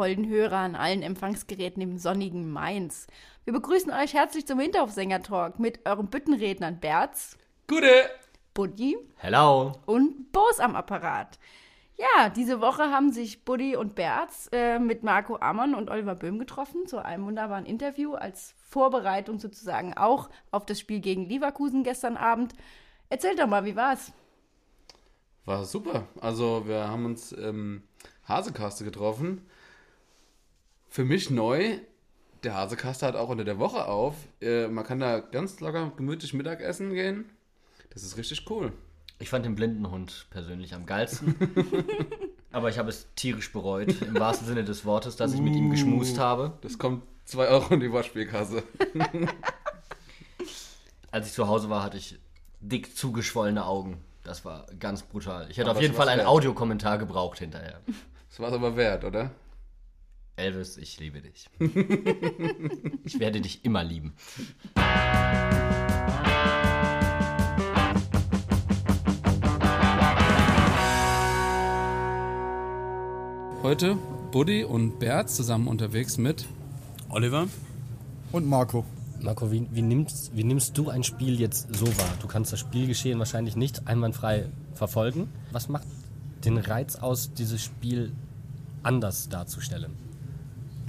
holden Hörer an allen Empfangsgeräten im sonnigen Mainz. Wir begrüßen euch herzlich zum Hinterhofsänger-Talk mit euren Büttenrednern Berz, Gute! Buddy Hello. und Boos am Apparat. Ja, diese Woche haben sich Buddy und Berz äh, mit Marco Ammann und Oliver Böhm getroffen zu einem wunderbaren Interview als Vorbereitung sozusagen auch auf das Spiel gegen Leverkusen gestern Abend. Erzählt doch mal, wie war's? War super. Also, wir haben uns im Hasekaste getroffen. Für mich neu. Der Hasekaste hat auch unter der Woche auf. Äh, man kann da ganz locker gemütlich Mittagessen gehen. Das ist richtig cool. Ich fand den Blindenhund persönlich am geilsten. Aber ich habe es tierisch bereut, im wahrsten Sinne des Wortes, dass ich mit ihm geschmust habe. Das kommt 2 Euro in die Wortspielkasse. Als ich zu Hause war, hatte ich dick zugeschwollene Augen. Das war ganz brutal. Ich hätte Aber auf jeden Fall einen wert. Audiokommentar gebraucht hinterher. Das war es aber wert, oder? Elvis, ich liebe dich. ich werde dich immer lieben. Heute Buddy und Bert zusammen unterwegs mit Oliver? Und Marco. Marco, wie, wie, nimmst, wie nimmst du ein Spiel jetzt so wahr? Du kannst das Spielgeschehen wahrscheinlich nicht einwandfrei verfolgen. Was macht den Reiz aus, dieses Spiel anders darzustellen?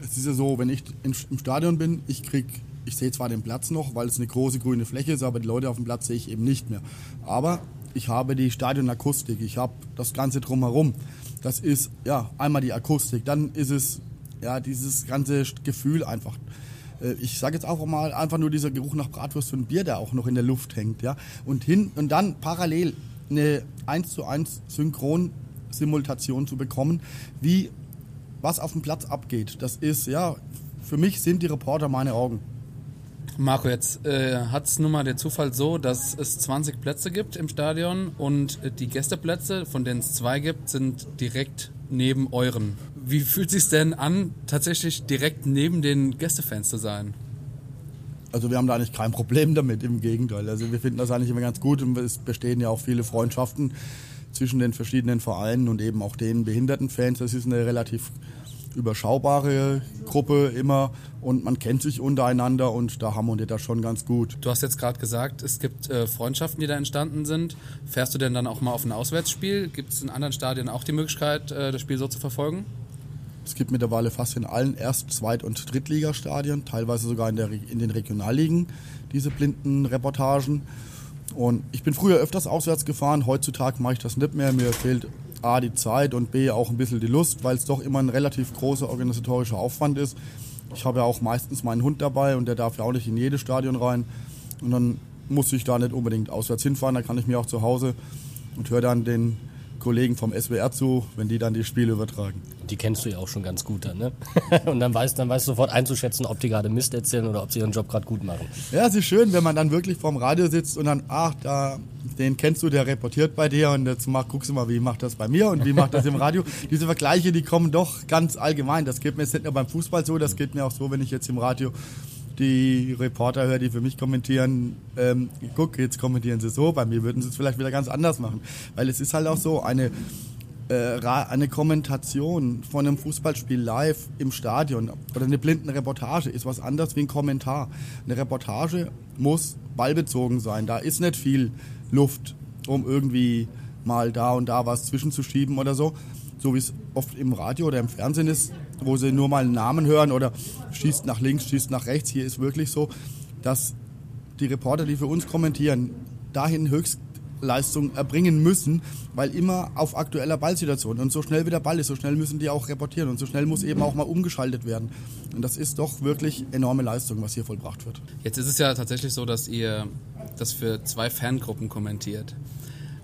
Es ist ja so, wenn ich im Stadion bin, ich krieg, ich sehe zwar den Platz noch, weil es eine große grüne Fläche ist, aber die Leute auf dem Platz sehe ich eben nicht mehr. Aber ich habe die Stadionakustik, ich habe das Ganze drumherum. Das ist ja einmal die Akustik, dann ist es ja dieses ganze Gefühl einfach. Äh, Ich sage jetzt auch mal einfach nur dieser Geruch nach Bratwurst und Bier, der auch noch in der Luft hängt, ja. Und hin und dann parallel eine 1 zu 1 Synchron-Simultation zu bekommen, wie was auf dem Platz abgeht. Das ist, ja, für mich sind die Reporter meine Augen. Marco. Jetzt äh, hat es nun mal der Zufall so, dass es 20 Plätze gibt im Stadion und die Gästeplätze, von denen es zwei gibt, sind direkt neben euren. Wie fühlt sich denn an, tatsächlich direkt neben den Gästefans zu sein? Also wir haben da eigentlich kein Problem damit, im Gegenteil. Also wir finden das eigentlich immer ganz gut und es bestehen ja auch viele Freundschaften zwischen den verschiedenen Vereinen und eben auch den Behindertenfans. Das ist eine relativ überschaubare Gruppe immer und man kennt sich untereinander und da harmoniert das schon ganz gut. Du hast jetzt gerade gesagt, es gibt äh, Freundschaften, die da entstanden sind. Fährst du denn dann auch mal auf ein Auswärtsspiel? Gibt es in anderen Stadien auch die Möglichkeit, äh, das Spiel so zu verfolgen? Es gibt mittlerweile fast in allen Erst-, Zweit- und Drittligastadien, teilweise sogar in, der, in den Regionalligen, diese blinden Reportagen. Und ich bin früher öfters auswärts gefahren, heutzutage mache ich das nicht mehr. Mir fehlt A die Zeit und B auch ein bisschen die Lust, weil es doch immer ein relativ großer organisatorischer Aufwand ist. Ich habe ja auch meistens meinen Hund dabei und der darf ja auch nicht in jedes Stadion rein. Und dann muss ich da nicht unbedingt auswärts hinfahren, da kann ich mir auch zu Hause und höre dann den Kollegen vom SWR zu, wenn die dann die Spiele übertragen. Die kennst du ja auch schon ganz gut dann, ne? Und dann weißt, dann weißt du sofort einzuschätzen, ob die gerade Mist erzählen oder ob sie ihren Job gerade gut machen. Ja, es ist schön, wenn man dann wirklich vorm Radio sitzt und dann, ach, da, den kennst du, der reportiert bei dir und jetzt mach, guckst du mal, wie macht das bei mir und wie macht das im Radio. Diese Vergleiche, die kommen doch ganz allgemein. Das geht mir jetzt nicht nur beim Fußball so, das geht mir auch so, wenn ich jetzt im Radio die Reporter höre, die für mich kommentieren, ähm, guck, jetzt kommentieren sie so, bei mir würden sie es vielleicht wieder ganz anders machen. Weil es ist halt auch so, eine äh, eine Kommentation von einem Fußballspiel live im Stadion oder eine blinden Reportage ist was anderes wie ein Kommentar. Eine Reportage muss ballbezogen sein. Da ist nicht viel Luft, um irgendwie mal da und da was zwischenzuschieben oder so. So wie es oft im Radio oder im Fernsehen ist, wo sie nur mal einen Namen hören oder schießt nach links, schießt nach rechts. Hier ist wirklich so, dass die Reporter, die für uns kommentieren, dahin Höchstleistung erbringen müssen, weil immer auf aktueller Ballsituation und so schnell wie der Ball ist, so schnell müssen die auch reportieren und so schnell muss eben auch mal umgeschaltet werden. Und das ist doch wirklich enorme Leistung, was hier vollbracht wird. Jetzt ist es ja tatsächlich so, dass ihr das für zwei Fangruppen kommentiert.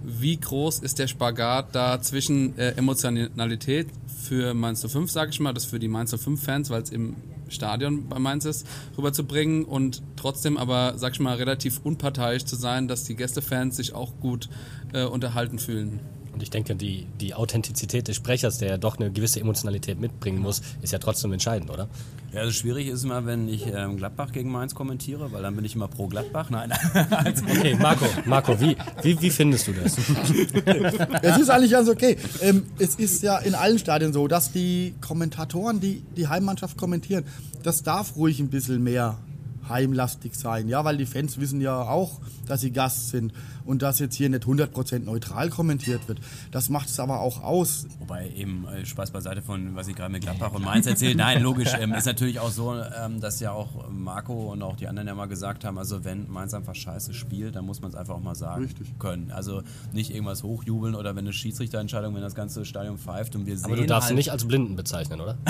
Wie groß ist der Spagat da zwischen äh, Emotionalität für Mainz 05, sage ich mal, das für die Mainz 05-Fans, weil es im Stadion bei Mainz ist, rüberzubringen und trotzdem aber, sag ich mal, relativ unparteiisch zu sein, dass die Gästefans sich auch gut äh, unterhalten fühlen? Und ich denke, die, die Authentizität des Sprechers, der ja doch eine gewisse Emotionalität mitbringen muss, ist ja trotzdem entscheidend, oder? Ja, also schwierig ist immer, wenn ich ähm, Gladbach gegen Mainz kommentiere, weil dann bin ich immer pro Gladbach. Nein, also, Okay, Marco, Marco, wie, wie, wie findest du das? Es ist eigentlich ganz okay. Ähm, es ist ja in allen Stadien so, dass die Kommentatoren, die die Heimmannschaft kommentieren, das darf ruhig ein bisschen mehr heimlastig sein. Ja, weil die Fans wissen ja auch, dass sie Gast sind und dass jetzt hier nicht 100% neutral kommentiert wird. Das macht es aber auch aus. Wobei eben äh, Spaß beiseite von, was ich gerade mit Gladbach und Mainz erzählt. Nein, logisch, ähm, ist natürlich auch so, ähm, dass ja auch Marco und auch die anderen ja mal gesagt haben, also wenn Mainz einfach scheiße spielt, dann muss man es einfach auch mal sagen Richtig. können. Also nicht irgendwas hochjubeln oder wenn eine Schiedsrichterentscheidung, wenn das ganze Stadion pfeift und wir sehen Aber du darfst halt, ihn nicht als Blinden bezeichnen, oder?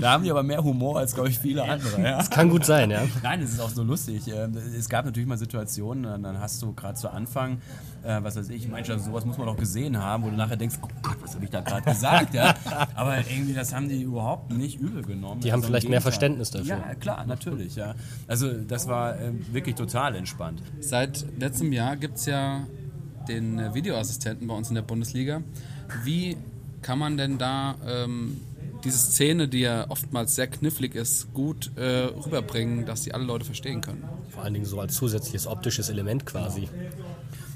Da haben die aber mehr Humor als, glaube ich, viele andere. Ja. Das kann gut sein, ja. Nein, es ist auch so lustig. Ähm, Es gab natürlich mal Situationen, dann hast du gerade zu Anfang, äh, was weiß ich, manchmal sowas muss man doch gesehen haben, wo du nachher denkst, oh Gott, was habe ich da gerade gesagt? Ja? Aber irgendwie, das haben die überhaupt nicht übel genommen. Die haben im vielleicht mehr. Verständnis dafür. Ja, klar, natürlich. Ja. Also das war ähm, wirklich total entspannt. Seit letztem Jahr gibt es ja den äh, Videoassistenten bei uns in der Bundesliga. Wie kann man denn da ähm, diese Szene, die ja oftmals sehr knifflig ist, gut äh, rüberbringen, dass die alle Leute verstehen können? Vor allen Dingen so als zusätzliches optisches Element quasi.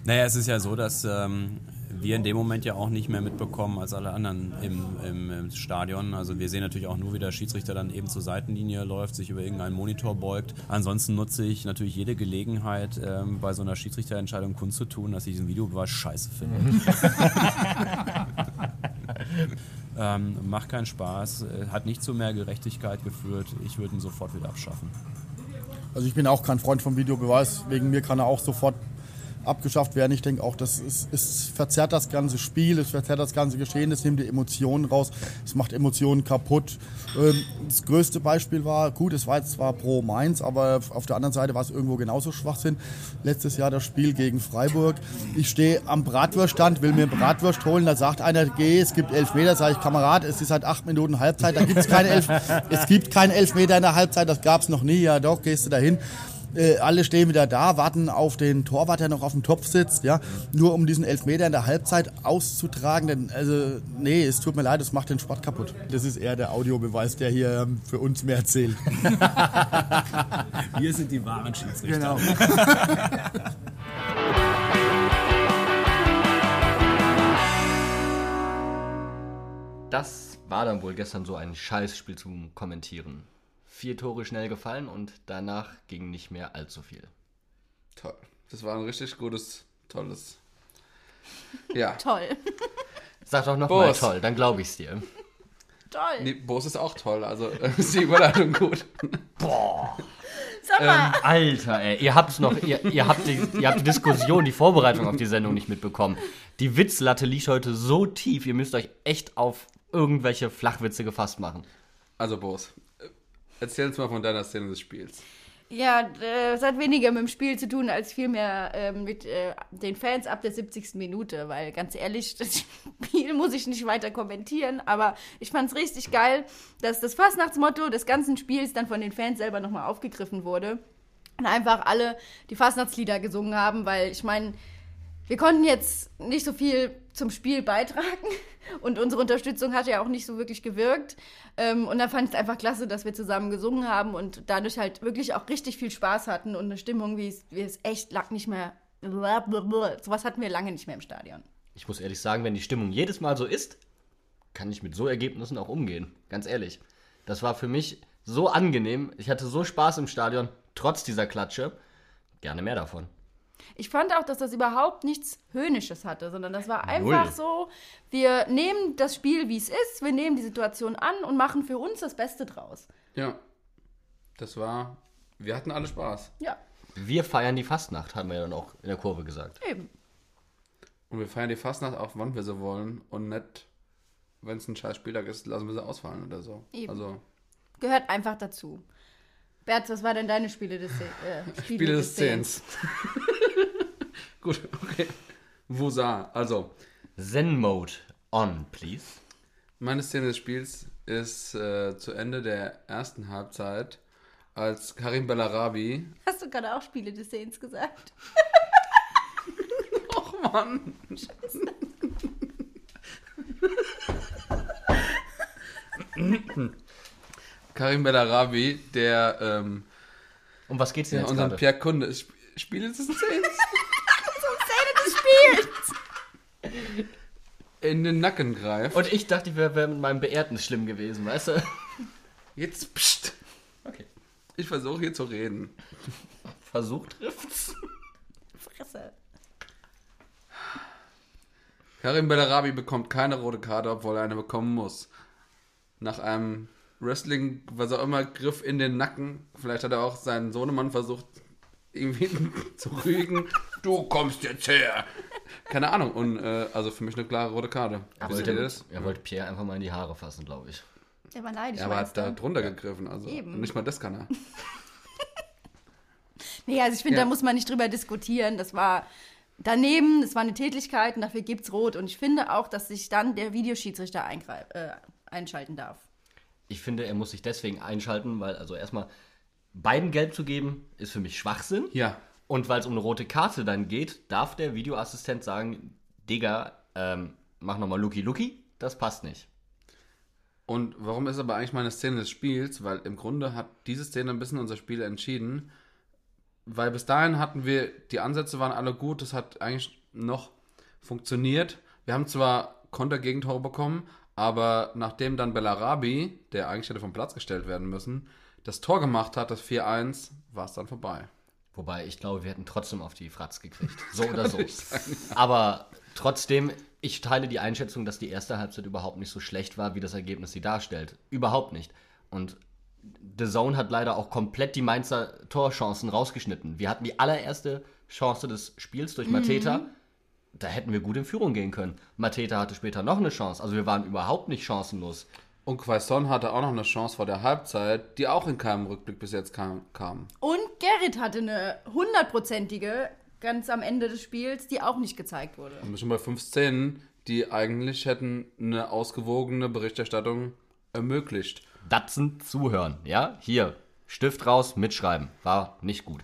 Naja, es ist ja so, dass ähm, wir in dem Moment ja auch nicht mehr mitbekommen als alle anderen im, im, im Stadion. Also wir sehen natürlich auch nur, wie der Schiedsrichter dann eben zur Seitenlinie läuft, sich über irgendeinen Monitor beugt. Ansonsten nutze ich natürlich jede Gelegenheit, ähm, bei so einer Schiedsrichterentscheidung kundzutun, dass ich diesen Videobeweis scheiße finde. ähm, macht keinen Spaß, äh, hat nicht zu mehr Gerechtigkeit geführt. Ich würde ihn sofort wieder abschaffen. Also ich bin auch kein Freund vom Videobeweis. Wegen mir kann er auch sofort abgeschafft werden. Ich denke auch, das ist, es verzerrt das ganze Spiel, es verzerrt das ganze Geschehen, es nimmt die Emotionen raus, es macht Emotionen kaputt. Ähm, das größte Beispiel war, gut, es war jetzt zwar pro Mainz, aber auf der anderen Seite war es irgendwo genauso Schwachsinn. Letztes Jahr das Spiel gegen Freiburg. Ich stehe am Bratwurststand, will mir Bratwurst holen, da sagt einer, geh, es gibt elf Meter, sage ich, Kamerad, es ist seit acht Minuten Halbzeit, da gibt es keine elf, es gibt keinen Elfmeter in der Halbzeit, das gab es noch nie, ja doch, gehst du dahin. Äh, alle stehen wieder da, warten auf den Torwart, der noch auf dem Topf sitzt, ja, nur um diesen Elfmeter in der Halbzeit auszutragen. Denn, also, nee, es tut mir leid, das macht den Sport kaputt. Das ist eher der Audiobeweis, der hier ähm, für uns mehr zählt. Wir sind die wahren Schiedsrichter. Genau. Das war dann wohl gestern so ein Scheißspiel zum Kommentieren. Vier Tore schnell gefallen und danach ging nicht mehr allzu viel. Toll. Das war ein richtig gutes, tolles. Ja. Toll. Sag doch nochmal Boss. toll, dann glaube ich's dir. Toll. Nee, Bos ist auch toll, also äh, ist die Überleitung gut. Sag mal. Alter, ey, ihr habt's noch, ihr, ihr, habt die, ihr habt die Diskussion, die Vorbereitung auf die Sendung nicht mitbekommen. Die Witzlatte liegt heute so tief, ihr müsst euch echt auf irgendwelche Flachwitze gefasst machen. Also Bos, erzähl uns mal von deiner Szene des Spiels. Ja, äh, es hat weniger mit dem Spiel zu tun, als vielmehr äh, mit äh, den Fans ab der 70. Minute, weil ganz ehrlich, das Spiel muss ich nicht weiter kommentieren, aber ich fand es richtig geil, dass das Fastnachtsmotto des ganzen Spiels dann von den Fans selber nochmal aufgegriffen wurde und einfach alle die Fastnachtslieder gesungen haben, weil ich meine, wir konnten jetzt nicht so viel zum Spiel beitragen und unsere Unterstützung hat ja auch nicht so wirklich gewirkt. Ähm, und da fand ich es einfach klasse, dass wir zusammen gesungen haben und dadurch halt wirklich auch richtig viel Spaß hatten und eine Stimmung, wie es, echt lag nicht mehr. Sowas hatten wir lange nicht mehr im Stadion. Ich muss ehrlich sagen, wenn die Stimmung jedes Mal so ist, kann ich mit so Ergebnissen auch umgehen. Ganz ehrlich. Das war für mich so angenehm. Ich hatte so Spaß im Stadion, trotz dieser Klatsche. Gerne mehr davon. Ich fand auch, dass das überhaupt nichts Höhnisches hatte, sondern das war einfach so, wir nehmen das Spiel, wie es ist, wir nehmen die Situation an und machen für uns das Beste draus. Ja. Das war. Wir hatten alle Spaß. Ja, Wir feiern die Fastnacht, haben wir ja dann auch in der Kurve gesagt. eben. Und wir feiern die Fastnacht auch, wann wir sie wollen. Und nicht, wenn es ein scheiß Spieltag ist, lassen wir sie ausfallen oder so. Eben. Also, Gehört einfach dazu. Bert, was war denn deine Spiele des, äh, Spiele Spiele des Zehns. Gut, okay. Wusa. Also, Zen-Mode on, please. meine Szene des Spiels ist äh, zu Ende der ersten Halbzeit, als Karim Bellarabi. Hast du gerade auch Spiele des Sehens gesagt? Och Mann! Karim Bellarabi, der ähm, Um was geht's denn jetzt unseren gerade? Pierre Kunde ist. Spiel des Szenen. In den Nacken greift. Und ich dachte, ich wäre wär mit meinem Beehrten schlimm gewesen, weißt du? Jetzt, pst. Okay. Ich versuche hier zu reden. Versuch trifft's. Fresse. Karim Bellarabi bekommt keine rote Karte, obwohl er eine bekommen muss. Nach einem Wrestling, was auch immer, Griff in den Nacken. Vielleicht hat er auch seinen Sohnemann versucht, irgendwie zu rügen. Du kommst jetzt her. Keine Ahnung. Und äh, also für mich eine klare rote Karte. Er wollte, das? er wollte Pierre einfach mal in die Haare fassen, glaube ich. Der war neidisch. Er hat da drunter gegriffen. Also Eben. nicht mal das kann er. Nee, also ich finde, Ja. da muss man nicht drüber diskutieren. Das war daneben, das war eine Tätigkeit und dafür gibt's rot. Und ich finde auch, dass sich dann der Videoschiedsrichter äh, einschalten darf. Ich finde, er muss sich deswegen einschalten, weil, also erstmal, beiden gelb zu geben, ist für mich Schwachsinn. Ja. Und weil es um eine rote Karte dann geht, darf der Videoassistent sagen, Digga, ähm, mach nochmal Lucky Lucky, das passt nicht. Und warum ist aber eigentlich meine Szene des Spiels? Weil im Grunde hat diese Szene ein bisschen unser Spiel entschieden. Weil bis dahin hatten wir, die Ansätze waren alle gut, das hat eigentlich noch funktioniert. Wir haben zwar Kontergegentore bekommen, aber nachdem dann Bellarabi, der eigentlich hätte vom Platz gestellt werden müssen, das Tor gemacht hat, das 4-1, war es dann vorbei. Wobei, ich glaube, wir hätten trotzdem auf die Fratz gekriegt. So oder so. Aber trotzdem, ich teile die Einschätzung, dass die erste Halbzeit überhaupt nicht so schlecht war, wie das Ergebnis sie darstellt. Überhaupt nicht. Und The Zone hat leider auch komplett die Mainzer Torchancen rausgeschnitten. Wir hatten die allererste Chance des Spiels durch Mateta. Da hätten wir gut in Führung gehen können. Mateta hatte später noch eine Chance. Also wir waren überhaupt nicht chancenlos. Und Quaison hatte auch noch eine Chance vor der Halbzeit, die auch in keinem Rückblick bis jetzt kam. kam. Und Gerrit hatte eine hundertprozentige ganz am Ende des Spiels, die auch nicht gezeigt wurde. Wir sind schon bei fünf Szenen, die eigentlich hätten eine ausgewogene Berichterstattung ermöglicht. Datsen zuhören, ja? Hier, Stift raus, mitschreiben. War nicht gut.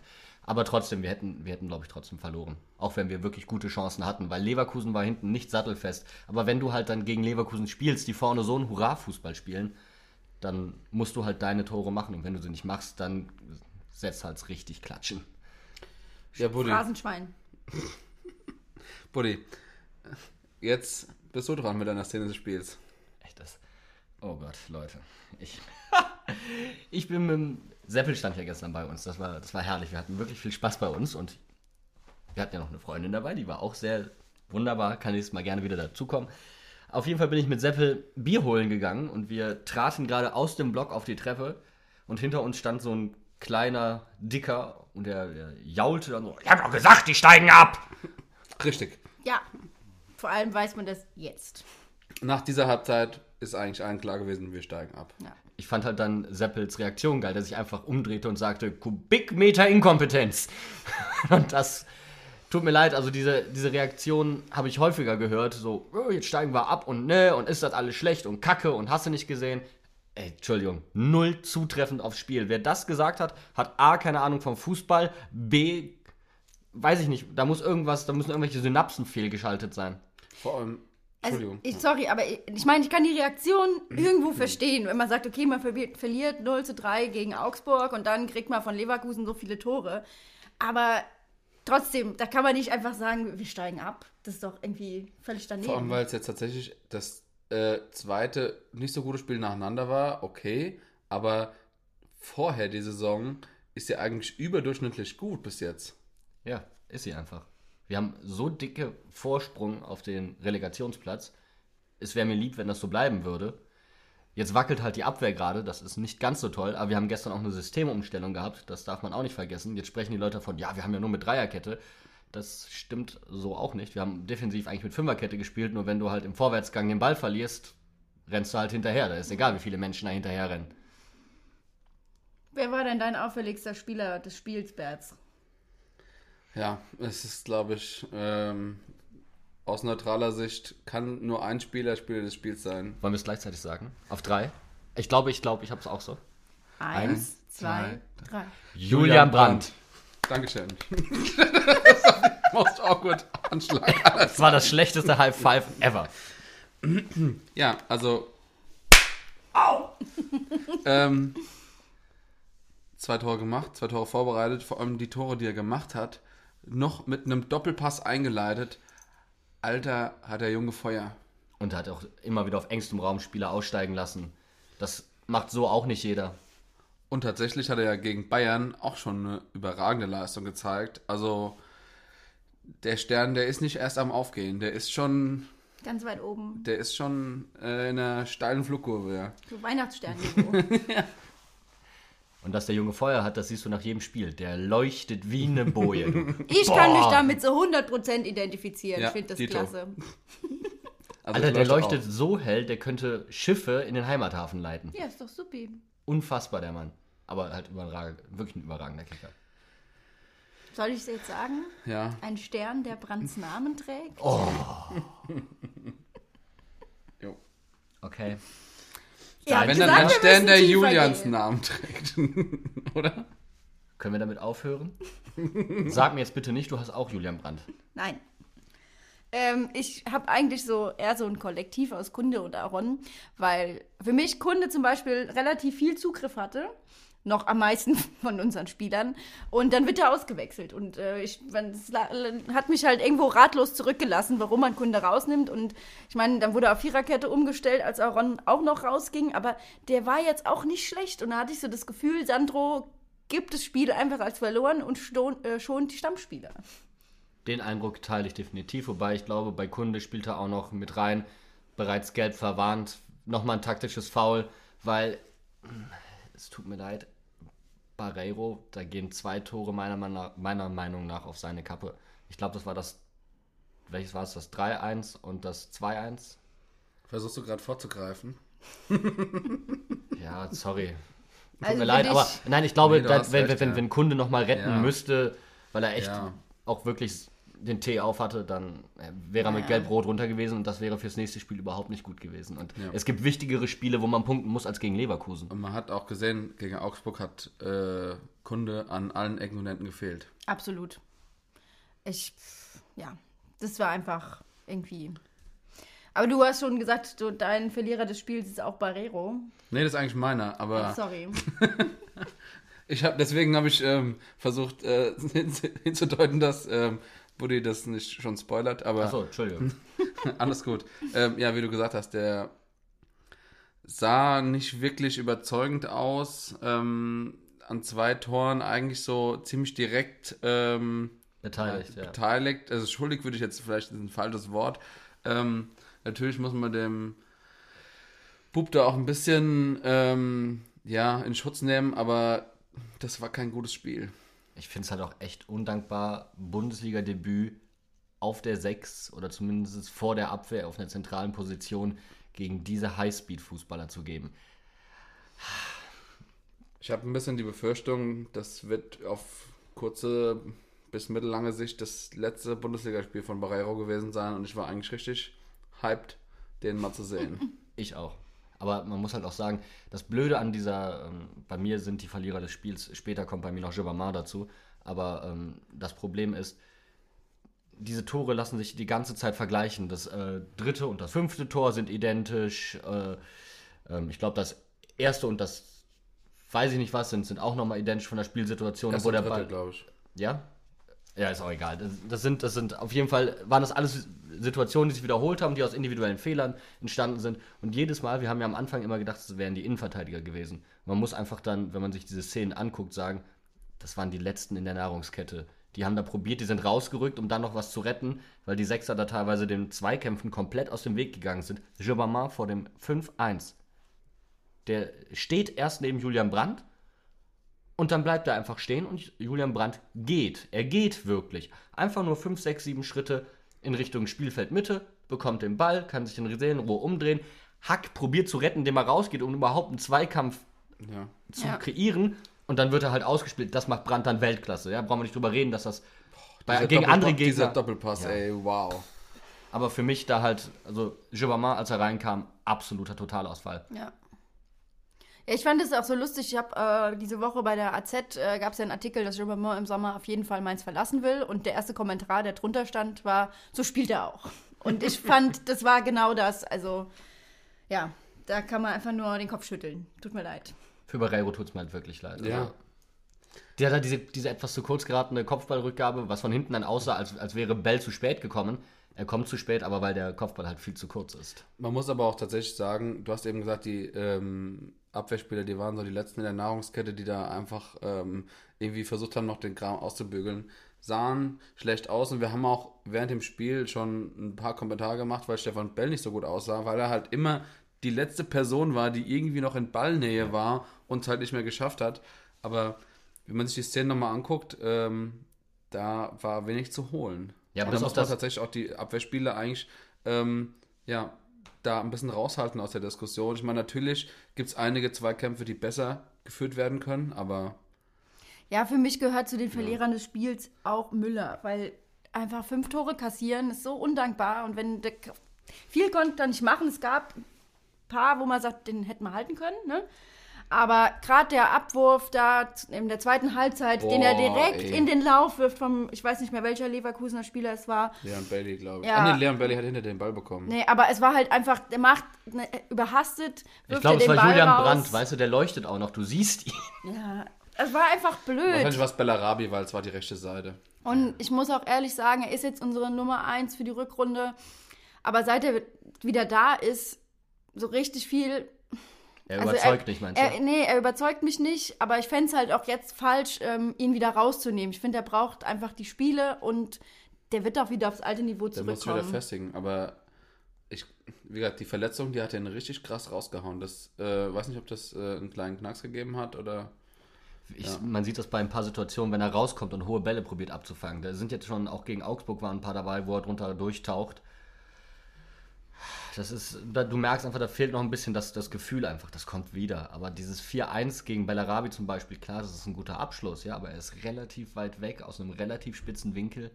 Aber trotzdem, wir hätten, wir hätten, glaube ich, trotzdem verloren. Auch wenn wir wirklich gute Chancen hatten, weil Leverkusen war hinten nicht sattelfest. Aber wenn du halt dann gegen Leverkusen spielst, die vorne so einen Hurra-Fußball spielen, dann musst du halt deine Tore machen. Und wenn du sie nicht machst, dann setzt halt richtig klatschen. Ja, Buddy. Phrasenschwein. Buddy, jetzt bist du dran mit deiner Szene des Spiels. Echt das. Oh Gott, Leute. Ich, ich bin mit dem Seppel stand ja gestern bei uns. Das war, das war herrlich. Wir hatten wirklich viel Spaß bei uns und wir hatten ja noch eine Freundin dabei, die war auch sehr wunderbar. Kann jetzt mal gerne wieder dazukommen. Auf jeden Fall bin ich mit Seppel Bier holen gegangen und wir traten gerade aus dem Block auf die Treppe und hinter uns stand so ein kleiner, dicker und der, der jaulte dann so: Ich hab doch gesagt, die steigen ab! Richtig. Ja, vor allem weiß man das jetzt. Nach dieser Halbzeit ist eigentlich allen klar gewesen, wir steigen ab. Ja. Ich fand halt dann Seppels Reaktion geil, der sich einfach umdrehte und sagte, Kubikmeter Inkompetenz. und das tut mir leid, also diese, diese Reaktion habe ich häufiger gehört, so, oh, jetzt steigen wir ab und ne, und ist das alles schlecht und kacke und hast du nicht gesehen. Ey, Entschuldigung, null zutreffend aufs Spiel. Wer das gesagt hat, hat A, keine Ahnung vom Fußball, B, weiß ich nicht, da muss irgendwas, da müssen irgendwelche Synapsen fehlgeschaltet sein. Vor allem, Also, Entschuldigung. ich, sorry, aber ich, ich meine, ich kann die Reaktion irgendwo verstehen, wenn man sagt, okay, man verliert 0 zu 3 gegen Augsburg und dann kriegt man von Leverkusen so viele Tore. Aber trotzdem, da kann man nicht einfach sagen, wir steigen ab. Das ist doch irgendwie völlig daneben. Vor allem, weil es jetzt tatsächlich das äh, zweite nicht so gute Spiel nacheinander war, okay, aber vorher die Saison ist ja eigentlich überdurchschnittlich gut bis jetzt. Ja, ist sie einfach. Wir haben so dicke Vorsprung auf den Relegationsplatz. Es wäre mir lieb, wenn das so bleiben würde. Jetzt wackelt halt die Abwehr gerade, das ist nicht ganz so toll, aber wir haben gestern auch eine Systemumstellung gehabt, das darf man auch nicht vergessen. Jetzt sprechen die Leute davon, ja, wir haben ja nur mit Dreierkette. Das stimmt so auch nicht. Wir haben defensiv eigentlich mit Fünferkette gespielt, nur wenn du halt im Vorwärtsgang den Ball verlierst, rennst du halt hinterher. Da ist egal, wie viele Menschen da hinterher rennen. Wer war denn dein auffälligster Spieler des Spiels, Berz? Ja, es ist, glaube ich, ähm, aus neutraler Sicht kann nur ein Spieler Spieler des Spiels sein. Wollen wir es gleichzeitig sagen? Auf drei? Ich glaube, ich glaube, ich habe es auch so. Eins, zwei, drei. Julian Brandt. Dankeschön. Most awkward Anschlag. Das war das schlechteste High Five ever. Ja, also. Au! ähm, zwei Tore gemacht, zwei Tore vorbereitet, vor allem die Tore, die er gemacht hat, noch mit einem Doppelpass eingeleitet. Alter, hat der Junge Feuer. Und hat auch immer wieder auf engstem Raum Spieler aussteigen lassen. Das macht so auch nicht jeder. Und tatsächlich hat er ja gegen Bayern auch schon eine überragende Leistung gezeigt. Also der Stern, der ist nicht erst am Aufgehen, der ist schon, Ganz weit oben. der ist schon äh, in einer steilen Flugkurve. Ja. So Weihnachtssternniveau. Und dass der Junge Feuer hat, das siehst du nach jedem Spiel. Der leuchtet wie eine Boje. du. Ich kann mich damit so 100% identifizieren. Ja, ich finde das Dito. klasse. Also Alter, der leuchtet auf. so hell, der könnte Schiffe in den Heimathafen leiten. Ja, ist doch supi. Unfassbar, der Mann. Aber halt überragend, wirklich ein überragender Kicker. Soll ich es jetzt sagen? Ja, Ein Stern, der Brands Namen trägt? jo. Okay. Ja, Wenn dann ein Stern, der Julians gehen. Namen trägt. Oder? Können wir damit aufhören? Sag mir jetzt bitte nicht, du hast auch Julian Brandt. Nein. Ähm, ich habe eigentlich so eher so ein Kollektiv aus Kunde und Aaron, weil für mich Kunde zum Beispiel relativ viel Zugriff hatte. Noch am meisten von unseren Spielern. Und dann wird er ausgewechselt. Und äh, es hat mich halt irgendwo ratlos zurückgelassen, warum man Kunde rausnimmt. Und ich meine, dann wurde auf Viererkette umgestellt, als Aaron auch noch rausging. Aber der war jetzt auch nicht schlecht. Und da hatte ich so das Gefühl, Sandro gibt das Spiel einfach als verloren und äh, schont die Stammspieler. Den Eindruck teile ich definitiv, wobei ich glaube, bei Kunde spielt er auch noch mit rein, bereits gelb verwarnt, nochmal ein taktisches Foul, weil, es tut mir leid, Barreiro, da gehen zwei Tore meiner, meiner Meinung nach auf seine Kappe. Ich glaube, das war das, welches war es, das 3-1 und das 2-1? Versuchst du gerade vorzugreifen? Ja, sorry. Tut Also mir leid, aber nein, ich glaube, Nee, da, wenn, recht, wenn, ja. wenn Kunde nochmal retten Ja. müsste, weil er echt Ja. auch wirklich den Tee auf hatte, dann äh, wäre er mit Ja. Gelb-Rot runter gewesen und das wäre fürs nächste Spiel überhaupt nicht gut gewesen. Und Ja. es gibt wichtigere Spiele, wo man punkten muss als gegen Leverkusen. Und man hat auch gesehen, gegen Augsburg hat äh, Kunde an allen Ecken und Enden gefehlt. Absolut. Ich, ja, das war einfach irgendwie. Aber du hast schon gesagt, du, dein Verlierer des Spiels ist auch Barrero. Nee, das ist eigentlich meiner, aber Oh, sorry. ich habe deswegen habe ich ähm, versucht äh, hinzudeuten, dass ähm, Buddy das nicht schon spoilert, aber Achso, Entschuldigung. alles gut. Ähm, ja, wie du gesagt hast, der sah nicht wirklich überzeugend aus. Ähm, an zwei Toren eigentlich so ziemlich direkt ähm, Beteiligt, ja. beteiligt. Also schuldig würde ich jetzt vielleicht ist ein falsches Wort. Ähm, natürlich muss man dem Bub da auch ein bisschen ähm, ja, in Schutz nehmen, aber das war kein gutes Spiel. Ich finde es halt auch echt undankbar, Bundesliga-Debüt auf der 6 oder zumindest vor der Abwehr auf einer zentralen Position gegen diese Highspeed-Fußballer zu geben. Ich habe ein bisschen die Befürchtung, das wird auf kurze bis mittellange Sicht das letzte Bundesligaspiel von Barreiro gewesen sein und ich war eigentlich richtig hyped, den mal zu sehen. Ich auch. Aber man muss halt auch sagen, das Blöde an dieser, ähm, bei mir sind die Verlierer des Spiels, später kommt bei mir noch Gibamar dazu, aber ähm, das Problem ist, diese Tore lassen sich die ganze Zeit vergleichen. Das äh, dritte und das fünfte Tor sind identisch. Äh, ähm, ich glaube, das erste und das, weiß ich nicht was, sind, sind auch nochmal identisch von der Spielsituation, Das wo der dritte, Ball. glaube ich. Ja? Ja, ist auch egal. Das, sind, das sind auf jeden Fall, waren das alles Situationen, die sich wiederholt haben, die aus individuellen Fehlern entstanden sind. Und jedes Mal, wir haben ja am Anfang immer gedacht, es wären die Innenverteidiger gewesen. Man muss einfach dann, wenn man sich diese Szenen anguckt, sagen, das waren die letzten in der Nahrungskette. Die haben da probiert, die sind rausgerückt, um dann noch was zu retten, weil die Sechser da teilweise den Zweikämpfen komplett aus dem Weg gegangen sind. Gibamar vor dem 5-1. Der steht erst neben Julian Brandt und dann bleibt er einfach stehen und Julian Brandt geht. Er geht wirklich. Einfach nur 5, 6, 7 Schritte in Richtung Spielfeldmitte, bekommt den Ball, kann sich in Seelenruhe umdrehen. Hack probiert zu retten, indem er rausgeht, um überhaupt einen Zweikampf Ja. zu Ja. kreieren. Und dann wird er halt ausgespielt. Das macht Brandt dann Weltklasse. Ja, brauchen wir nicht drüber reden, dass das bei, gegen andere Doppelpass- Dieser Gegner. Doppelpass, Ja. ey, wow. Aber für mich da halt, also Gibamar, als er reinkam, absoluter Totalausfall. Ja. Ja, ich fand es auch so lustig. Ich habe äh, diese Woche bei der AZ äh, gab es ja einen Artikel, dass Gilbermont im Sommer auf jeden Fall Mainz verlassen will. Und der erste Kommentar, der drunter stand, war: So spielt er auch. Und ich fand, das war genau das. Also, ja, da kann man einfach nur den Kopf schütteln. Tut mir leid. Für Barreiro tut es mir halt wirklich leid. Ja. Also, der hat halt diese, diese etwas zu kurz geratene Kopfballrückgabe, was von hinten dann aussah, als, als wäre Bell zu spät gekommen. Er kommt zu spät, aber weil der Kopfball halt viel zu kurz ist. Man muss aber auch tatsächlich sagen, du hast eben gesagt, die ähm, Abwehrspieler, die waren so die letzten in der Nahrungskette, die da einfach ähm, irgendwie versucht haben, noch den Kram auszubügeln. Sahen schlecht aus und wir haben auch während dem Spiel schon ein paar Kommentare gemacht, weil Stefan Bell nicht so gut aussah, weil er halt immer die letzte Person war, die irgendwie noch in Ballnähe war und es halt nicht mehr geschafft hat. Aber wenn man sich die Szene nochmal anguckt, ähm, da war wenig zu holen. Ja, aber und da das muss man tatsächlich auch die Abwehrspieler eigentlich ähm, ja, da ein bisschen raushalten aus der Diskussion. Ich meine, natürlich gibt es einige Zweikämpfe, die besser geführt werden können, aber Ja, für mich gehört zu den Verlierern des Spiels auch Müller, weil einfach fünf Tore kassieren ist so undankbar und wenn der, viel konnte er nicht machen. Es gab ein paar, wo man sagt, den hätten wir halten können, ne? Aber gerade der Abwurf da in der zweiten Halbzeit, den er Boah, direkt ey. in den Lauf wirft vom, ich weiß nicht mehr welcher Leverkusener Spieler es war. Leon Bailey, glaube ich. Ja. Ah, nee, Leon Bailey hat hinter den Ball bekommen. Nee, aber es war halt einfach, der macht ne, überhastet, Ich wirft glaube, er es den war Ball Julian raus. Brandt, weißt du, der leuchtet auch noch. Du siehst ihn. Ja, es war einfach blöd. Wahrscheinlich war es Bellarabi, weil es war die rechte Seite. Und ich muss auch ehrlich sagen, er ist jetzt unsere Nummer eins für die Rückrunde. Aber seit er wieder da ist, so richtig viel. Er also überzeugt er, nicht, meinst er, du? Nee, er überzeugt mich nicht. Aber ich fände es halt auch jetzt falsch, ähm, ihn wieder rauszunehmen. Ich finde, er braucht einfach die Spiele und der wird auch wieder aufs alte Niveau Der muss wieder zurückkommen. festigen. Aber ich, wie gesagt, die Verletzung, die hat ihn richtig krass rausgehauen. Das, äh, weiß nicht, ob das äh, einen kleinen Knacks gegeben hat oder. Ich, Man sieht das bei ein paar Situationen, wenn er rauskommt und hohe Bälle probiert abzufangen. Da sind jetzt schon, auch gegen Augsburg waren ein paar dabei, wo er drunter durchtaucht. Das ist, du merkst einfach, da fehlt noch ein bisschen das, das Gefühl einfach, das kommt wieder. Aber dieses 4-1 gegen Bellarabi zum Beispiel, klar, das ist ein guter Abschluss, ja, aber er ist relativ weit weg, aus einem relativ spitzen Winkel.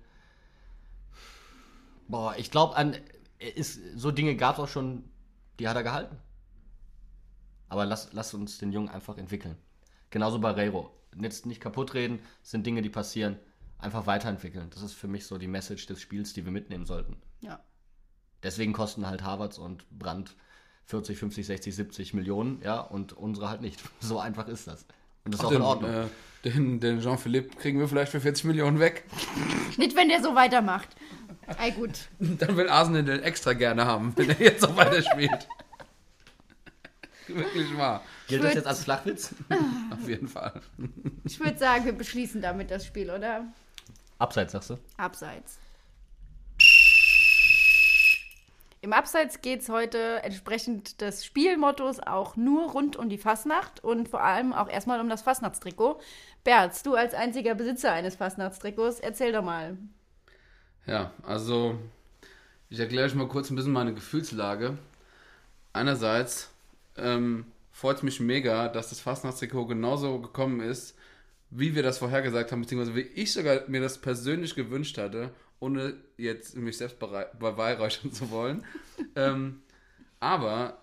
Boah, ich glaube, an ist, so Dinge gab es auch schon, die hat er gehalten. Aber lass, lass uns den Jungen einfach entwickeln. Genauso Barreiro. Jetzt nicht kaputt reden, sind Dinge, die passieren. Einfach weiterentwickeln. Das ist für mich so die Message des Spiels, die wir mitnehmen sollten. Ja. Deswegen kosten halt Harvards und Brandt 40, 50, 60, 70 Millionen, ja, und unsere halt nicht. So einfach ist das. Und das ist auch in den, Ordnung. Äh, den, den Jean-Philippe kriegen wir vielleicht für 40 Millionen weg. Nicht, wenn der so weitermacht. Ey, gut. Dann will Arsenal den extra gerne haben, wenn er jetzt so weiterspielt. Wirklich wahr. Gilt das jetzt als Flachwitz? Auf jeden Fall. Ich würde sagen, wir beschließen damit das Spiel, oder? Abseits, sagst du? Abseits. Im Abseits geht es heute entsprechend des Spielmottos auch nur rund um die Fasnacht und vor allem auch erstmal um das Fastnachtstrikot. Berz, du als einziger Besitzer eines Fastnachtstrikots, erzähl doch mal. Ja, also ich erkläre euch mal kurz ein bisschen meine Gefühlslage. Einerseits ähm, freut es mich mega, dass das Fastnachtstrikot genauso gekommen ist, wie wir das vorhergesagt haben, beziehungsweise wie ich sogar mir das persönlich gewünscht hatte, ohne jetzt mich selbst beweihräuchern zu wollen. ähm, aber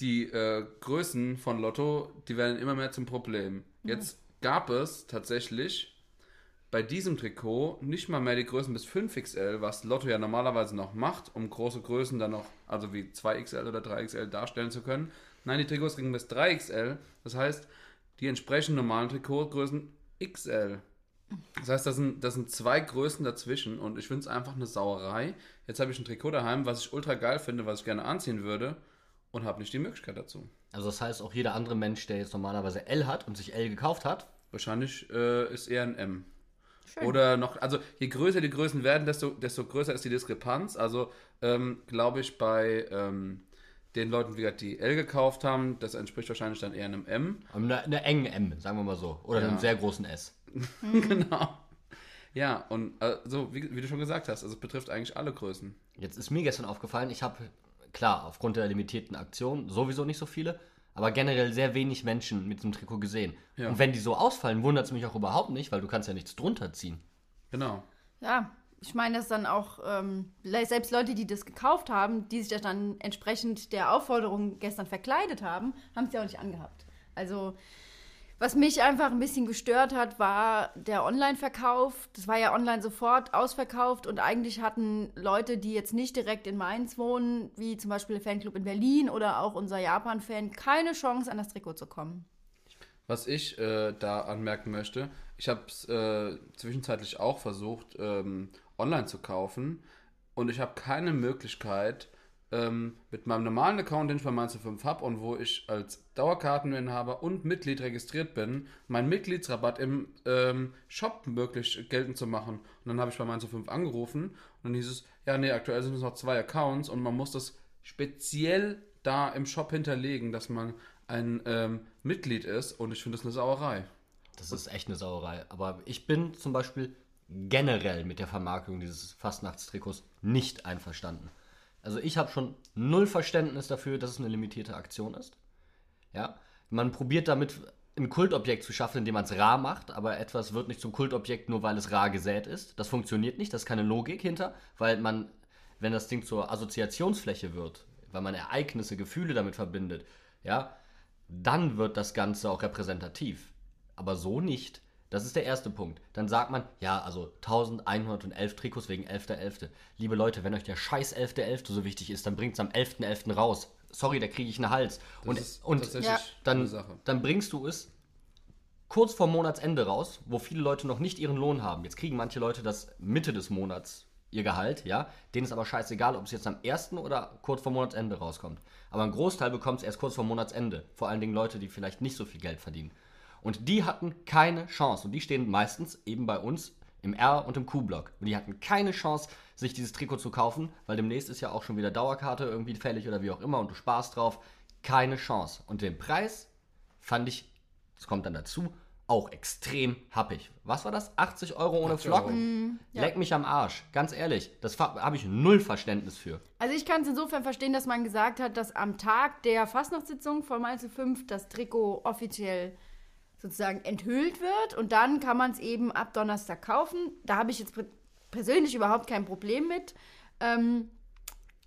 die äh, Größen von Lotto, die werden immer mehr zum Problem. Jetzt gab es tatsächlich bei diesem Trikot nicht mal mehr die Größen bis 5XL, was Lotto ja normalerweise noch macht, um große Größen dann noch, also wie 2XL oder 3XL darstellen zu können. Nein, die Trikots gingen bis 3XL. Das heißt, die entsprechend normalen Trikotgrößen XL. Das heißt, das sind, das sind zwei Größen dazwischen und ich finde es einfach eine Sauerei. Jetzt habe ich ein Trikot daheim, was ich ultra geil finde, was ich gerne anziehen würde und habe nicht die Möglichkeit dazu. Also das heißt, auch jeder andere Mensch, der jetzt normalerweise L hat und sich L gekauft hat, Wahrscheinlich äh, ist eher ein M. Schön. Oder noch, also je größer die Größen werden, desto, desto größer ist die Diskrepanz. Also ähm, glaube ich bei ähm, den Leuten, die L gekauft haben, das entspricht wahrscheinlich dann eher einem M. eine, eine enge M, sagen wir mal so. Oder Ja. einem sehr großen S. genau. Ja, und so, wie, wie du schon gesagt hast, also es betrifft eigentlich alle Größen. Jetzt ist mir gestern aufgefallen, ich habe, klar, aufgrund der limitierten Aktion sowieso nicht so viele, aber generell sehr wenig Menschen mit dem Trikot gesehen. Ja. Und wenn die so ausfallen, wundert es mich auch überhaupt nicht, weil du kannst ja nichts drunter ziehen. Genau. Ja, ich meine, dass dann auch ähm, selbst Leute, die das gekauft haben, die sich ja dann entsprechend der Aufforderung gestern verkleidet haben, haben es ja auch nicht angehabt. Also, Was mich einfach ein bisschen gestört hat, war der Online-Verkauf. Das war ja online sofort ausverkauft und eigentlich hatten Leute, die jetzt nicht direkt in Mainz wohnen, wie zum Beispiel der Fanclub in Berlin oder auch unser Japan-Fan, keine Chance, an das Trikot zu kommen. Was ich äh, da anmerken möchte, ich habe es äh, zwischenzeitlich auch versucht, ähm, online zu kaufen und ich habe keine Möglichkeit, ähm, mit meinem normalen Account, den ich bei Mainz 5 habe und wo ich als Dauerkarteninhaber und Mitglied registriert bin, meinen Mitgliedsrabatt im ähm, Shop möglich geltend zu machen. Und dann habe ich bei Mainz 5 angerufen und dann hieß es, ja, nee, aktuell sind es noch zwei Accounts und man muss das speziell da im Shop hinterlegen, dass man ein ähm, Mitglied ist und ich finde das eine Sauerei. Das ist echt eine Sauerei. Aber ich bin zum Beispiel generell mit der Vermarktung dieses Fastnachtstrikots nicht einverstanden. Also ich habe schon null Verständnis dafür, dass es eine limitierte Aktion ist. Ja, man probiert damit ein Kultobjekt zu schaffen, indem man es rar macht, aber etwas wird nicht zum Kultobjekt nur, weil es rar gesät ist. Das funktioniert nicht, da ist keine Logik hinter, weil man, wenn das Ding zur Assoziationsfläche wird, weil man Ereignisse, Gefühle damit verbindet, ja, dann wird das Ganze auch repräsentativ. Aber so nicht. Das ist der erste Punkt. Dann sagt man, ja, also 1111 Trikots wegen 11.11. Liebe Leute, wenn euch der scheiß 11.11. so wichtig ist, dann bringt es am 11.11. raus. Sorry, da kriege ich einen Hals. und ist und Ja. dann, dann bringst du es kurz vor Monatsende raus, wo viele Leute noch nicht ihren Lohn haben. Jetzt kriegen manche Leute das Mitte des Monats ihr Gehalt, ja. Denen ist aber scheißegal, ob es jetzt am 1. oder kurz vor Monatsende rauskommt. Aber ein Großteil bekommt es erst kurz vor Monatsende. Vor allen Dingen Leute, die vielleicht nicht so viel Geld verdienen. Und die hatten keine Chance. Und die stehen meistens eben bei uns im R- und im Q-Block. Und die hatten keine Chance, sich dieses Trikot zu kaufen, weil demnächst ist ja auch schon wieder Dauerkarte irgendwie fällig oder wie auch immer und du sparst drauf. Keine Chance. Und den Preis fand ich, das kommt dann dazu, auch extrem happig. Was war das? 80 Euro ohne 80 Euro. Flocken? Leck mich am Arsch. Ganz ehrlich, das habe ich null Verständnis für. Also ich kann es insofern verstehen, dass man gesagt hat, dass am Tag der Fastnachtssitzung von Mainz 5 das Trikot offiziell sozusagen enthüllt wird und dann kann man es eben ab Donnerstag kaufen. Da habe ich jetzt persönlich überhaupt kein Problem mit. Ähm,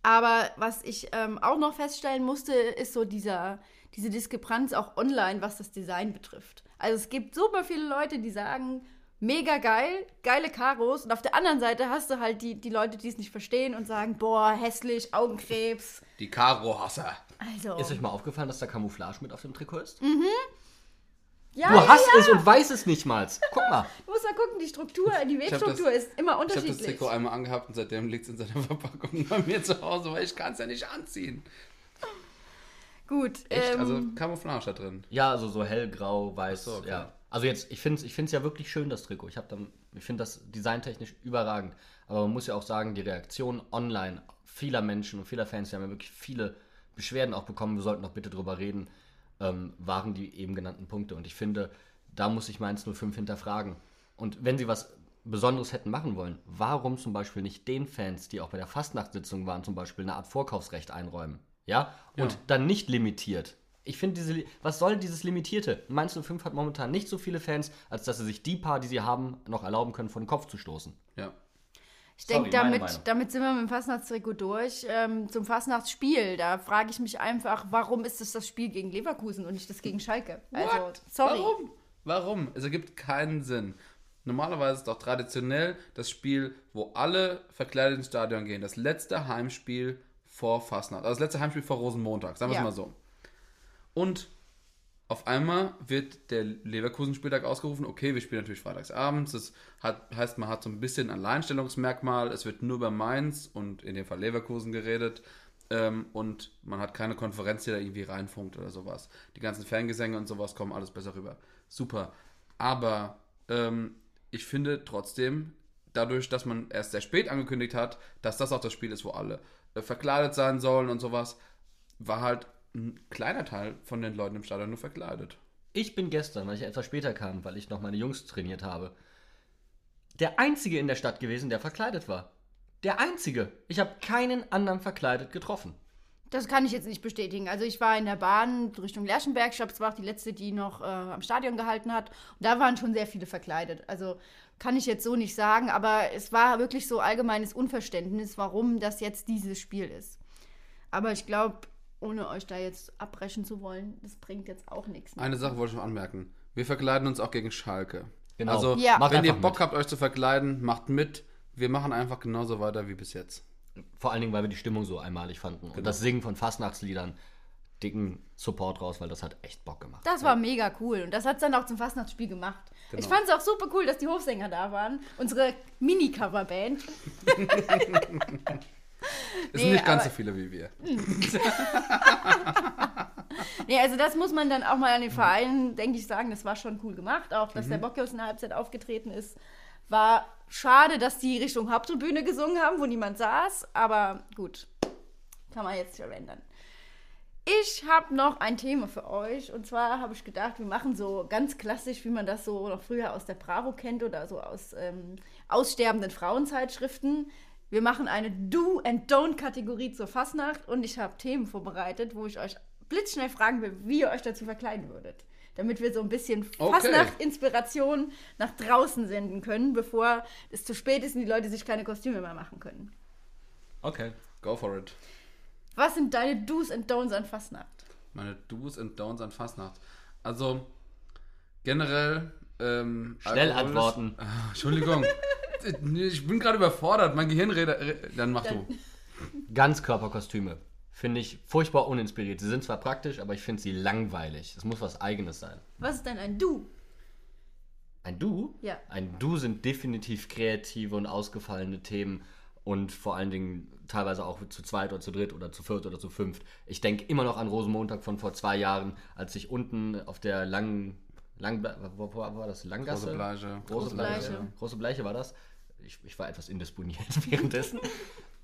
aber was ich ähm, auch noch feststellen musste, ist so dieser, diese Diskrepanz auch online, was das Design betrifft. Also es gibt super viele Leute, die sagen, mega geil, geile Karos. Und auf der anderen Seite hast du halt die, die Leute, die es nicht verstehen und sagen, boah, hässlich, Augenkrebs. Die Karo-Hasser. Also, Ist euch mal aufgefallen, dass da Camouflage mit auf dem Trikot ist? Ja, Du hast ja, es und weißt es nicht mal. Guck mal. du musst mal gucken, die Struktur, die Webstruktur ist immer Ich habe das unterschiedlich. Trikot einmal angehabt und seitdem liegt es in seiner Verpackung bei mir zu Hause, weil ich kann es ja nicht anziehen. Gut, Echt? ähm, also Camouflage da drin. Ja, also so hellgrau, weiß, Ach so, okay. ja. Also jetzt, ich finde es ich find's ja wirklich schön, das Trikot. Ich, dann- ich finde das designtechnisch überragend. Aber man muss ja auch sagen, die Reaktion online vieler Menschen und vieler Fans, wir haben ja wirklich viele Beschwerden auch bekommen, wir sollten doch bitte drüber reden, ähm, waren die eben genannten Punkte. Und ich finde, da muss ich Mainz 05 hinterfragen. Und wenn sie was Besonderes hätten machen wollen, warum zum Beispiel nicht den Fans, die auch bei der Fastnachtssitzung waren, zum Beispiel eine Art Vorkaufsrecht einräumen? Ja? Und Ja. dann nicht limitiert. Ich finde, diese, was soll dieses Limitierte? Mainz 05 hat momentan nicht so viele Fans, als dass sie sich die paar, die sie haben, noch erlauben können, vor den Kopf zu stoßen. Ja. Ich denke, damit, damit sind wir mit dem Fastnachtstrikot durch. Ähm, zum Fastnachtsspiel, da frage ich mich einfach, warum ist es das Spiel gegen Leverkusen und nicht das gegen Schalke? Also, What? sorry. Warum? Warum? Es ergibt keinen Sinn. Normalerweise ist doch traditionell das Spiel, wo alle verkleidet ins Stadion gehen. Das letzte Heimspiel vor Fastnacht. Also das letzte Heimspiel vor Rosenmontag, sagen wir Ja. es mal so. Und auf einmal wird der Leverkusen-Spieltag ausgerufen. Okay, wir spielen natürlich freitags abends. Das hat, heißt, man hat so ein bisschen ein Alleinstellungsmerkmal. Es wird nur über Mainz und in dem Fall Leverkusen geredet. Ähm, und man hat keine Konferenz, die da irgendwie reinfunkt oder sowas. Die ganzen Fangesänge und sowas kommen alles besser rüber. Super. Aber ähm, ich finde trotzdem, dadurch, dass man erst sehr spät angekündigt hat, dass das auch das Spiel ist, wo alle äh, verkleidet sein sollen und sowas, war halt ein kleiner Teil von den Leuten im Stadion nur verkleidet. Ich bin gestern, weil ich etwas später kam, weil ich noch meine Jungs trainiert habe, der Einzige in der Stadt gewesen, der verkleidet war. Der Einzige. Ich habe keinen anderen verkleidet getroffen. Das kann ich jetzt nicht bestätigen. Also ich war in der Bahn Richtung Lerchenberg. Ich glaube, es war auch die letzte, die noch äh, am Stadion gehalten hat. Und da waren schon sehr viele verkleidet. Also kann ich jetzt so nicht sagen. Aber es war wirklich so allgemeines Unverständnis, warum das jetzt dieses Spiel ist. Aber ich glaube, ohne euch da jetzt abbrechen zu wollen, das bringt jetzt auch nichts. Ne? Eine Sache wollte ich noch anmerken. Wir verkleiden uns auch gegen Schalke. Genau. Also, Ja. Macht wenn ihr Bock mit. habt, euch zu verkleiden, macht mit. Wir machen einfach genauso weiter wie bis jetzt. Vor allen Dingen, weil wir die Stimmung so einmalig fanden. Und das Singen von Fastnachtsliedern, dicken Support raus, weil das hat echt Bock gemacht. Das war mega cool und das hat es dann auch zum Fastnachtsspiel gemacht. Ich fand es auch super cool, dass die Hofsänger da waren. Unsere Mini-Coverband. Es Nee, sind nicht ganz so viele wie wir. Nee, also das muss man dann auch mal an den Vereinen, denke ich, sagen, das war schon cool gemacht. Auch, dass Mhm. der Bockius in der Halbzeit aufgetreten ist. War schade, dass die Richtung Haupttribüne gesungen haben, wo niemand saß. Aber gut, kann man jetzt verwenden. Ich habe noch ein Thema für euch. Und zwar habe ich gedacht, wir machen so ganz klassisch, wie man das so noch früher aus der Bravo kennt oder so aus ähm, aussterbenden Frauenzeitschriften. Wir machen eine Do- and Don't-Kategorie zur Fastnacht und ich habe Themen vorbereitet, wo ich euch blitzschnell fragen will, wie ihr euch dazu verkleiden würdet. Damit wir so ein bisschen Okay. Fastnacht-Inspiration nach draußen senden können, bevor es zu spät ist und die Leute sich keine Kostüme mehr machen können. Okay. Go for it. Was sind deine Do's and Don'ts an Fastnacht? Meine Do's und Don'ts an Fastnacht. Also, generell. Ähm, Schnell Alkohol ist- antworten. Ah, Entschuldigung. Ich bin gerade überfordert. Mein Gehirn redet. re- Dann mach du. Ganzkörperkostüme. Finde ich furchtbar uninspiriert. Sie sind zwar praktisch, aber ich finde sie langweilig. Es muss was Eigenes sein. Was ist denn ein Do? Ein Du? Ja. Ein Du sind definitiv kreative und ausgefallene Themen und vor allen Dingen teilweise auch zu zweit oder zu dritt oder zu viert oder zu fünft. Ich denke immer noch an Rosenmontag von vor zwei Jahren, als ich unten auf der langen, lang, wo, wo war das? Langgasse? Große Bleiche. Große Große Bleiche. Bleiche. Große Bleiche war das. Ich, ich war etwas indisponiert währenddessen.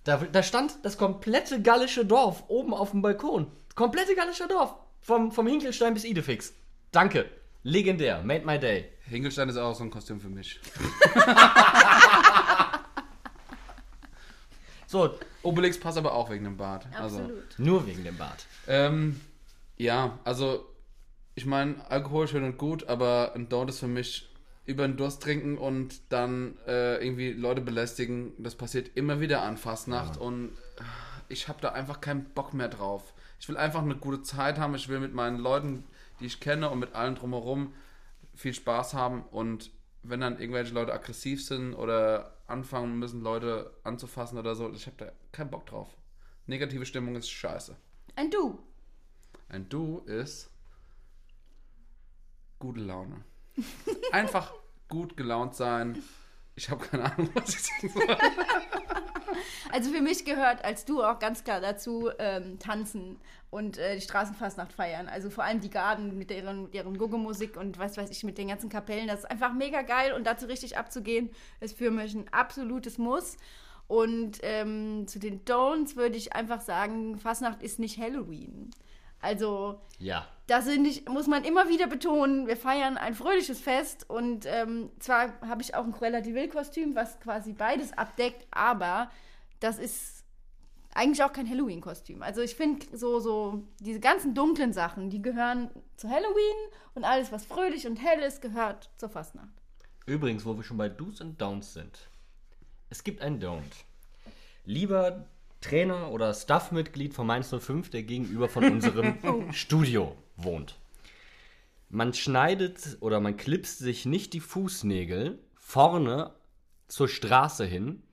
Da, da stand das komplette gallische Dorf oben auf dem Balkon. Komplette gallische Dorf. Vom, vom Hinkelstein bis Idefix. Danke. Legendär. Made my day. Hinkelstein ist auch so ein Kostüm für mich. So, Obelix passt aber auch wegen dem Bart. Also, Absolut. nur wegen dem Bart. ähm, ja, also, ich meine, Alkohol schön und gut, aber ein Don't ist für mich über den Durst trinken und dann äh, irgendwie Leute belästigen. Das passiert immer wieder an Fastnacht und äh, ich habe da einfach keinen Bock mehr drauf. Ich will einfach eine gute Zeit haben. Ich will mit meinen Leuten, die ich kenne und mit allen drumherum viel Spaß haben und wenn dann irgendwelche Leute aggressiv sind oder anfangen müssen, Leute anzufassen oder so, ich habe da keinen Bock drauf. Negative Stimmung ist scheiße. Ein Du. Ein Du ist gute Laune. Einfach gut gelaunt sein. Ich habe keine Ahnung, was ich sagen soll. Also für mich gehört als Du auch ganz klar dazu ähm, tanzen und äh, die Straßenfastnacht feiern. Also vor allem die Garden mit deren, deren Gogo-Musik und was weiß ich, mit den ganzen Kapellen. Das ist einfach mega geil und dazu richtig abzugehen, ist für mich ein absolutes Muss. Und ähm, zu den Don'ts würde ich einfach sagen, Fastnacht ist nicht Halloween. Also Ja. sind nicht, muss man immer wieder betonen, wir feiern ein fröhliches Fest und ähm, zwar habe ich auch ein Cruella de Vil Kostüm, was quasi beides abdeckt, aber das ist eigentlich auch kein Halloween-Kostüm. Also ich finde so, so diese ganzen dunklen Sachen, die gehören zu Halloween und alles, was fröhlich und hell ist, gehört zur Fastnacht. Übrigens, wo wir schon bei Do's und Don'ts sind. Es gibt ein Don't. Lieber Trainer oder Staff-Mitglied von Mainz 05, der gegenüber von unserem Studio wohnt. Man schneidet oder man klipst sich nicht die Fußnägel vorne zur Straße hin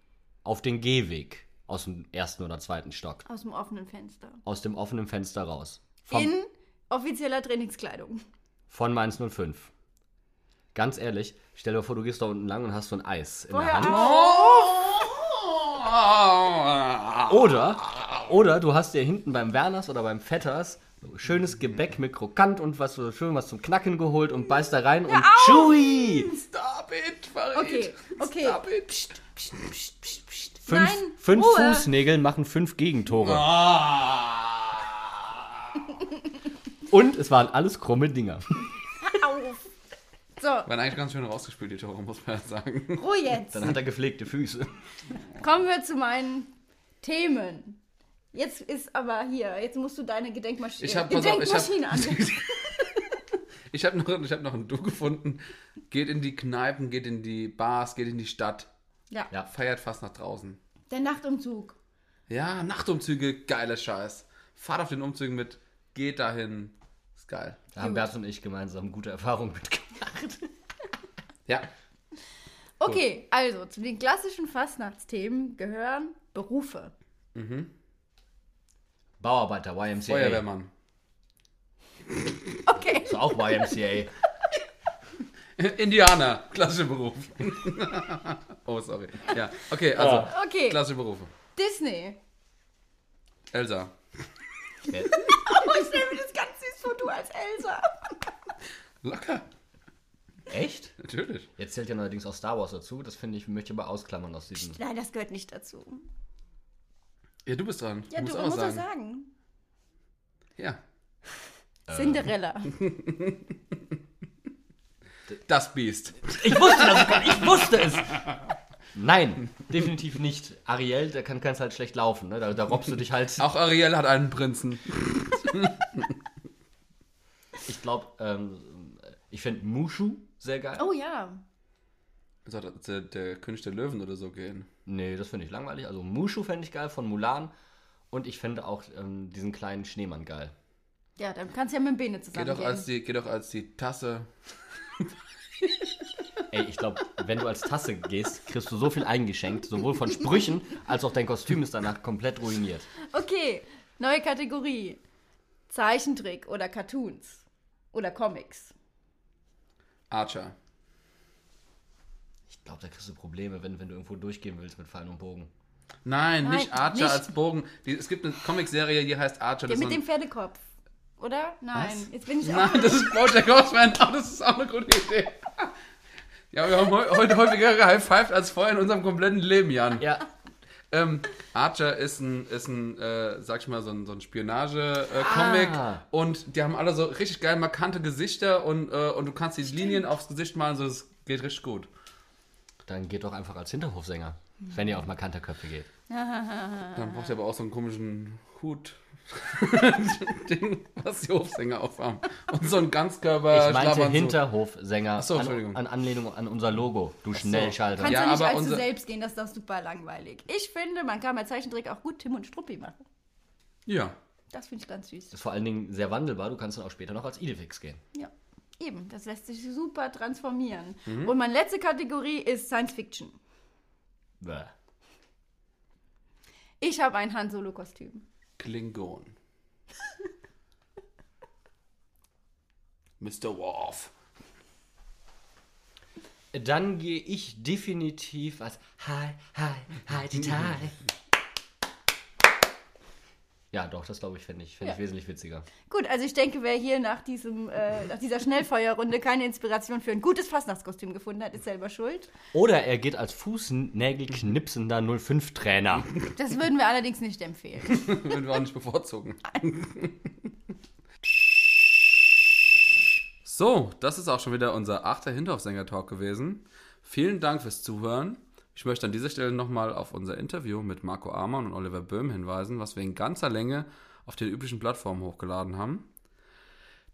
auf den Gehweg aus dem ersten oder zweiten Stock. Aus dem offenen Fenster. Aus dem offenen Fenster raus. Vom, In offizieller Trainingskleidung. von Mainz 05. Ganz ehrlich, stell dir vor, du gehst da unten lang und hast so ein Eis in der Vorher Hand. auch. Oder, oder du hast dir hinten beim Werners oder beim Vetters schönes Gebäck mit Krokant und was so schön was zum Knacken geholt und beißt da rein und chewy. Stop it, Farid. Okay, okay. Stop it. Psst, psst, psst, psst, psst. Fünf, Nein, fünf Ruhe. Fußnägel machen fünf Gegentore. Und es waren alles krumme Dinger. So, Waren eigentlich ganz schön rausgespielt, die Tore, muss man ja sagen. Ruhe jetzt. Dann hat er gepflegte Füße. Kommen wir zu meinen Themen. Jetzt ist aber hier, jetzt musst du deine Gedenkmaschine, Ich hab- pass auf, ich hab- Gedenkmaschine an. Ich habe noch, ich hab noch ein Du gefunden. Geht in die Kneipen, geht in die Bars, geht in die Stadt. Ja. Ja. Feiert fast nach draußen. Der Nachtumzug. Ja, Nachtumzüge, geiler Scheiß. Fahrt auf den Umzügen mit, geht dahin. Geil. Da haben Bert und ich gemeinsam gute Erfahrungen mitgemacht. Ja. Okay, also zu den klassischen Fastnachtsthemen gehören Berufe. Bauarbeiter, YMCA. Feuerwehrmann. Okay. Ist auch YMCA. Indianer, klassischer Beruf. oh, sorry. Ja, okay, also Okay. klassische Berufe. Disney. Elsa. Oh, ich stelle mir vor, du als Elsa. Locker. Echt? Natürlich. Jetzt zählt ja neuerdings auch Star Wars dazu. Das finde ich, möchte ich aber ausklammern aus diesem. Nein, das gehört nicht dazu. Ja, du bist dran. Ja, musst du auch musst sagen. sagen. Ja. Cinderella. Das Biest. Ich wusste das, ich wusste es! Nein, definitiv nicht. Ariel, da kann es halt schlecht laufen. Ne? Da, da robbst du dich halt. Auch Ariel hat einen Prinzen. Ich glaube, ähm, ich finde Mushu sehr geil. Oh ja. Soll das der, der König der Löwen oder so gehen? Nee, das finde ich langweilig. Also Mushu fände ich geil von Mulan. Und ich fände auch ähm, diesen kleinen Schneemann geil. Ja, dann kannst du ja mit dem Bene zusammen doch als die, geht doch als die Tasse. Ey, ich glaube, wenn du als Tasse gehst, kriegst du so viel eingeschenkt, sowohl von Sprüchen, als auch dein Kostüm ist danach komplett ruiniert. Okay, neue Kategorie. Zeichentrick oder Cartoons. Oder Comics. Archer. Ich glaube, da kriegst du Probleme, wenn, wenn du irgendwo durchgehen willst mit Pfeil und Bogen. Nein, Nein, nicht Archer nicht. als Bogen. Die, es gibt eine Comicserie, die heißt Archer. Der das mit ist dem Pferdekopf. Oder? Nein. Was? Jetzt bin ich auch. Nein, das ist Bojack Horseman. Oh, das ist auch eine gute Idee. Ja, wir haben heu- heute häufiger gehighfived als vorher in unserem kompletten Leben, Jan. Ja, Ähm, Archer ist ein, ist ein äh, sag ich mal, so ein, so ein Spionage-Comic. Ah. Und die haben alle so richtig geil markante Gesichter und, äh, und du kannst die Linien aufs Gesicht malen, so es geht richtig gut. dann geht doch einfach als Hinterhofsänger, wenn ihr auf markante Köpfe geht. Dann braucht ihr aber auch so einen komischen Hut. Ding, was die Hofsänger aufhaben. Und so ein Ganzkörper. Ich meinte. Hinterhofsänger Ach so, an, Entschuldigung. an Anlehnung an unser Logo, du Schnellschalter. Kannst Ja, du nicht aber allzu unser- selbst gehen, das ist doch super langweilig. Ich finde, man kann bei Zeichentrick auch gut Tim und Struppi machen. Ja. Das finde ich ganz süß. Das ist vor allen Dingen sehr wandelbar, du kannst dann auch später noch als Idefix gehen. Ja, eben. Das lässt sich super transformieren. Mhm. Und meine letzte Kategorie ist Science Fiction. Bäh. Ich habe ein Han Solo-Kostüm. Klingon. Mr. Worf. Dann gehe ich definitiv als Hi, Hi, Hi, Detail. Ja, doch, das glaube ich, fände ich, fänd Ja. ich wesentlich witziger. Gut, also ich denke, wer hier nach, diesem, äh, nach dieser Schnellfeuerrunde keine Inspiration für ein gutes Fastnachtskostüm gefunden hat, ist selber schuld. Oder er geht als Fußnägelknipsender 05-Trainer. Das würden wir allerdings nicht empfehlen. Würden wir auch nicht bevorzugen. So, das ist auch schon wieder unser achter Hinterhofsänger-Talk gewesen. Vielen Dank fürs Zuhören. Ich möchte an dieser Stelle nochmal auf unser Interview mit Marco Amann und Oliver Böhm hinweisen, was wir in ganzer Länge auf den üblichen Plattformen hochgeladen haben.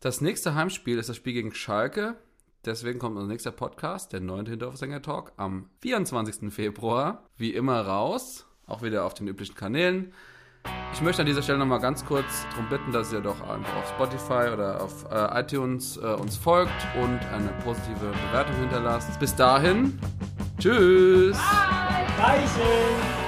Das nächste Heimspiel ist das Spiel gegen Schalke. Deswegen kommt unser nächster Podcast, der neunte Hinterhofsänger-Talk, am 24. Februar. Wie immer raus, auch wieder auf den üblichen Kanälen. Ich möchte an dieser Stelle nochmal ganz kurz darum bitten, dass ihr doch einfach auf Spotify oder auf äh, iTunes äh, uns folgt und eine positive Bewertung hinterlasst. Bis dahin, tschüss! Reichen!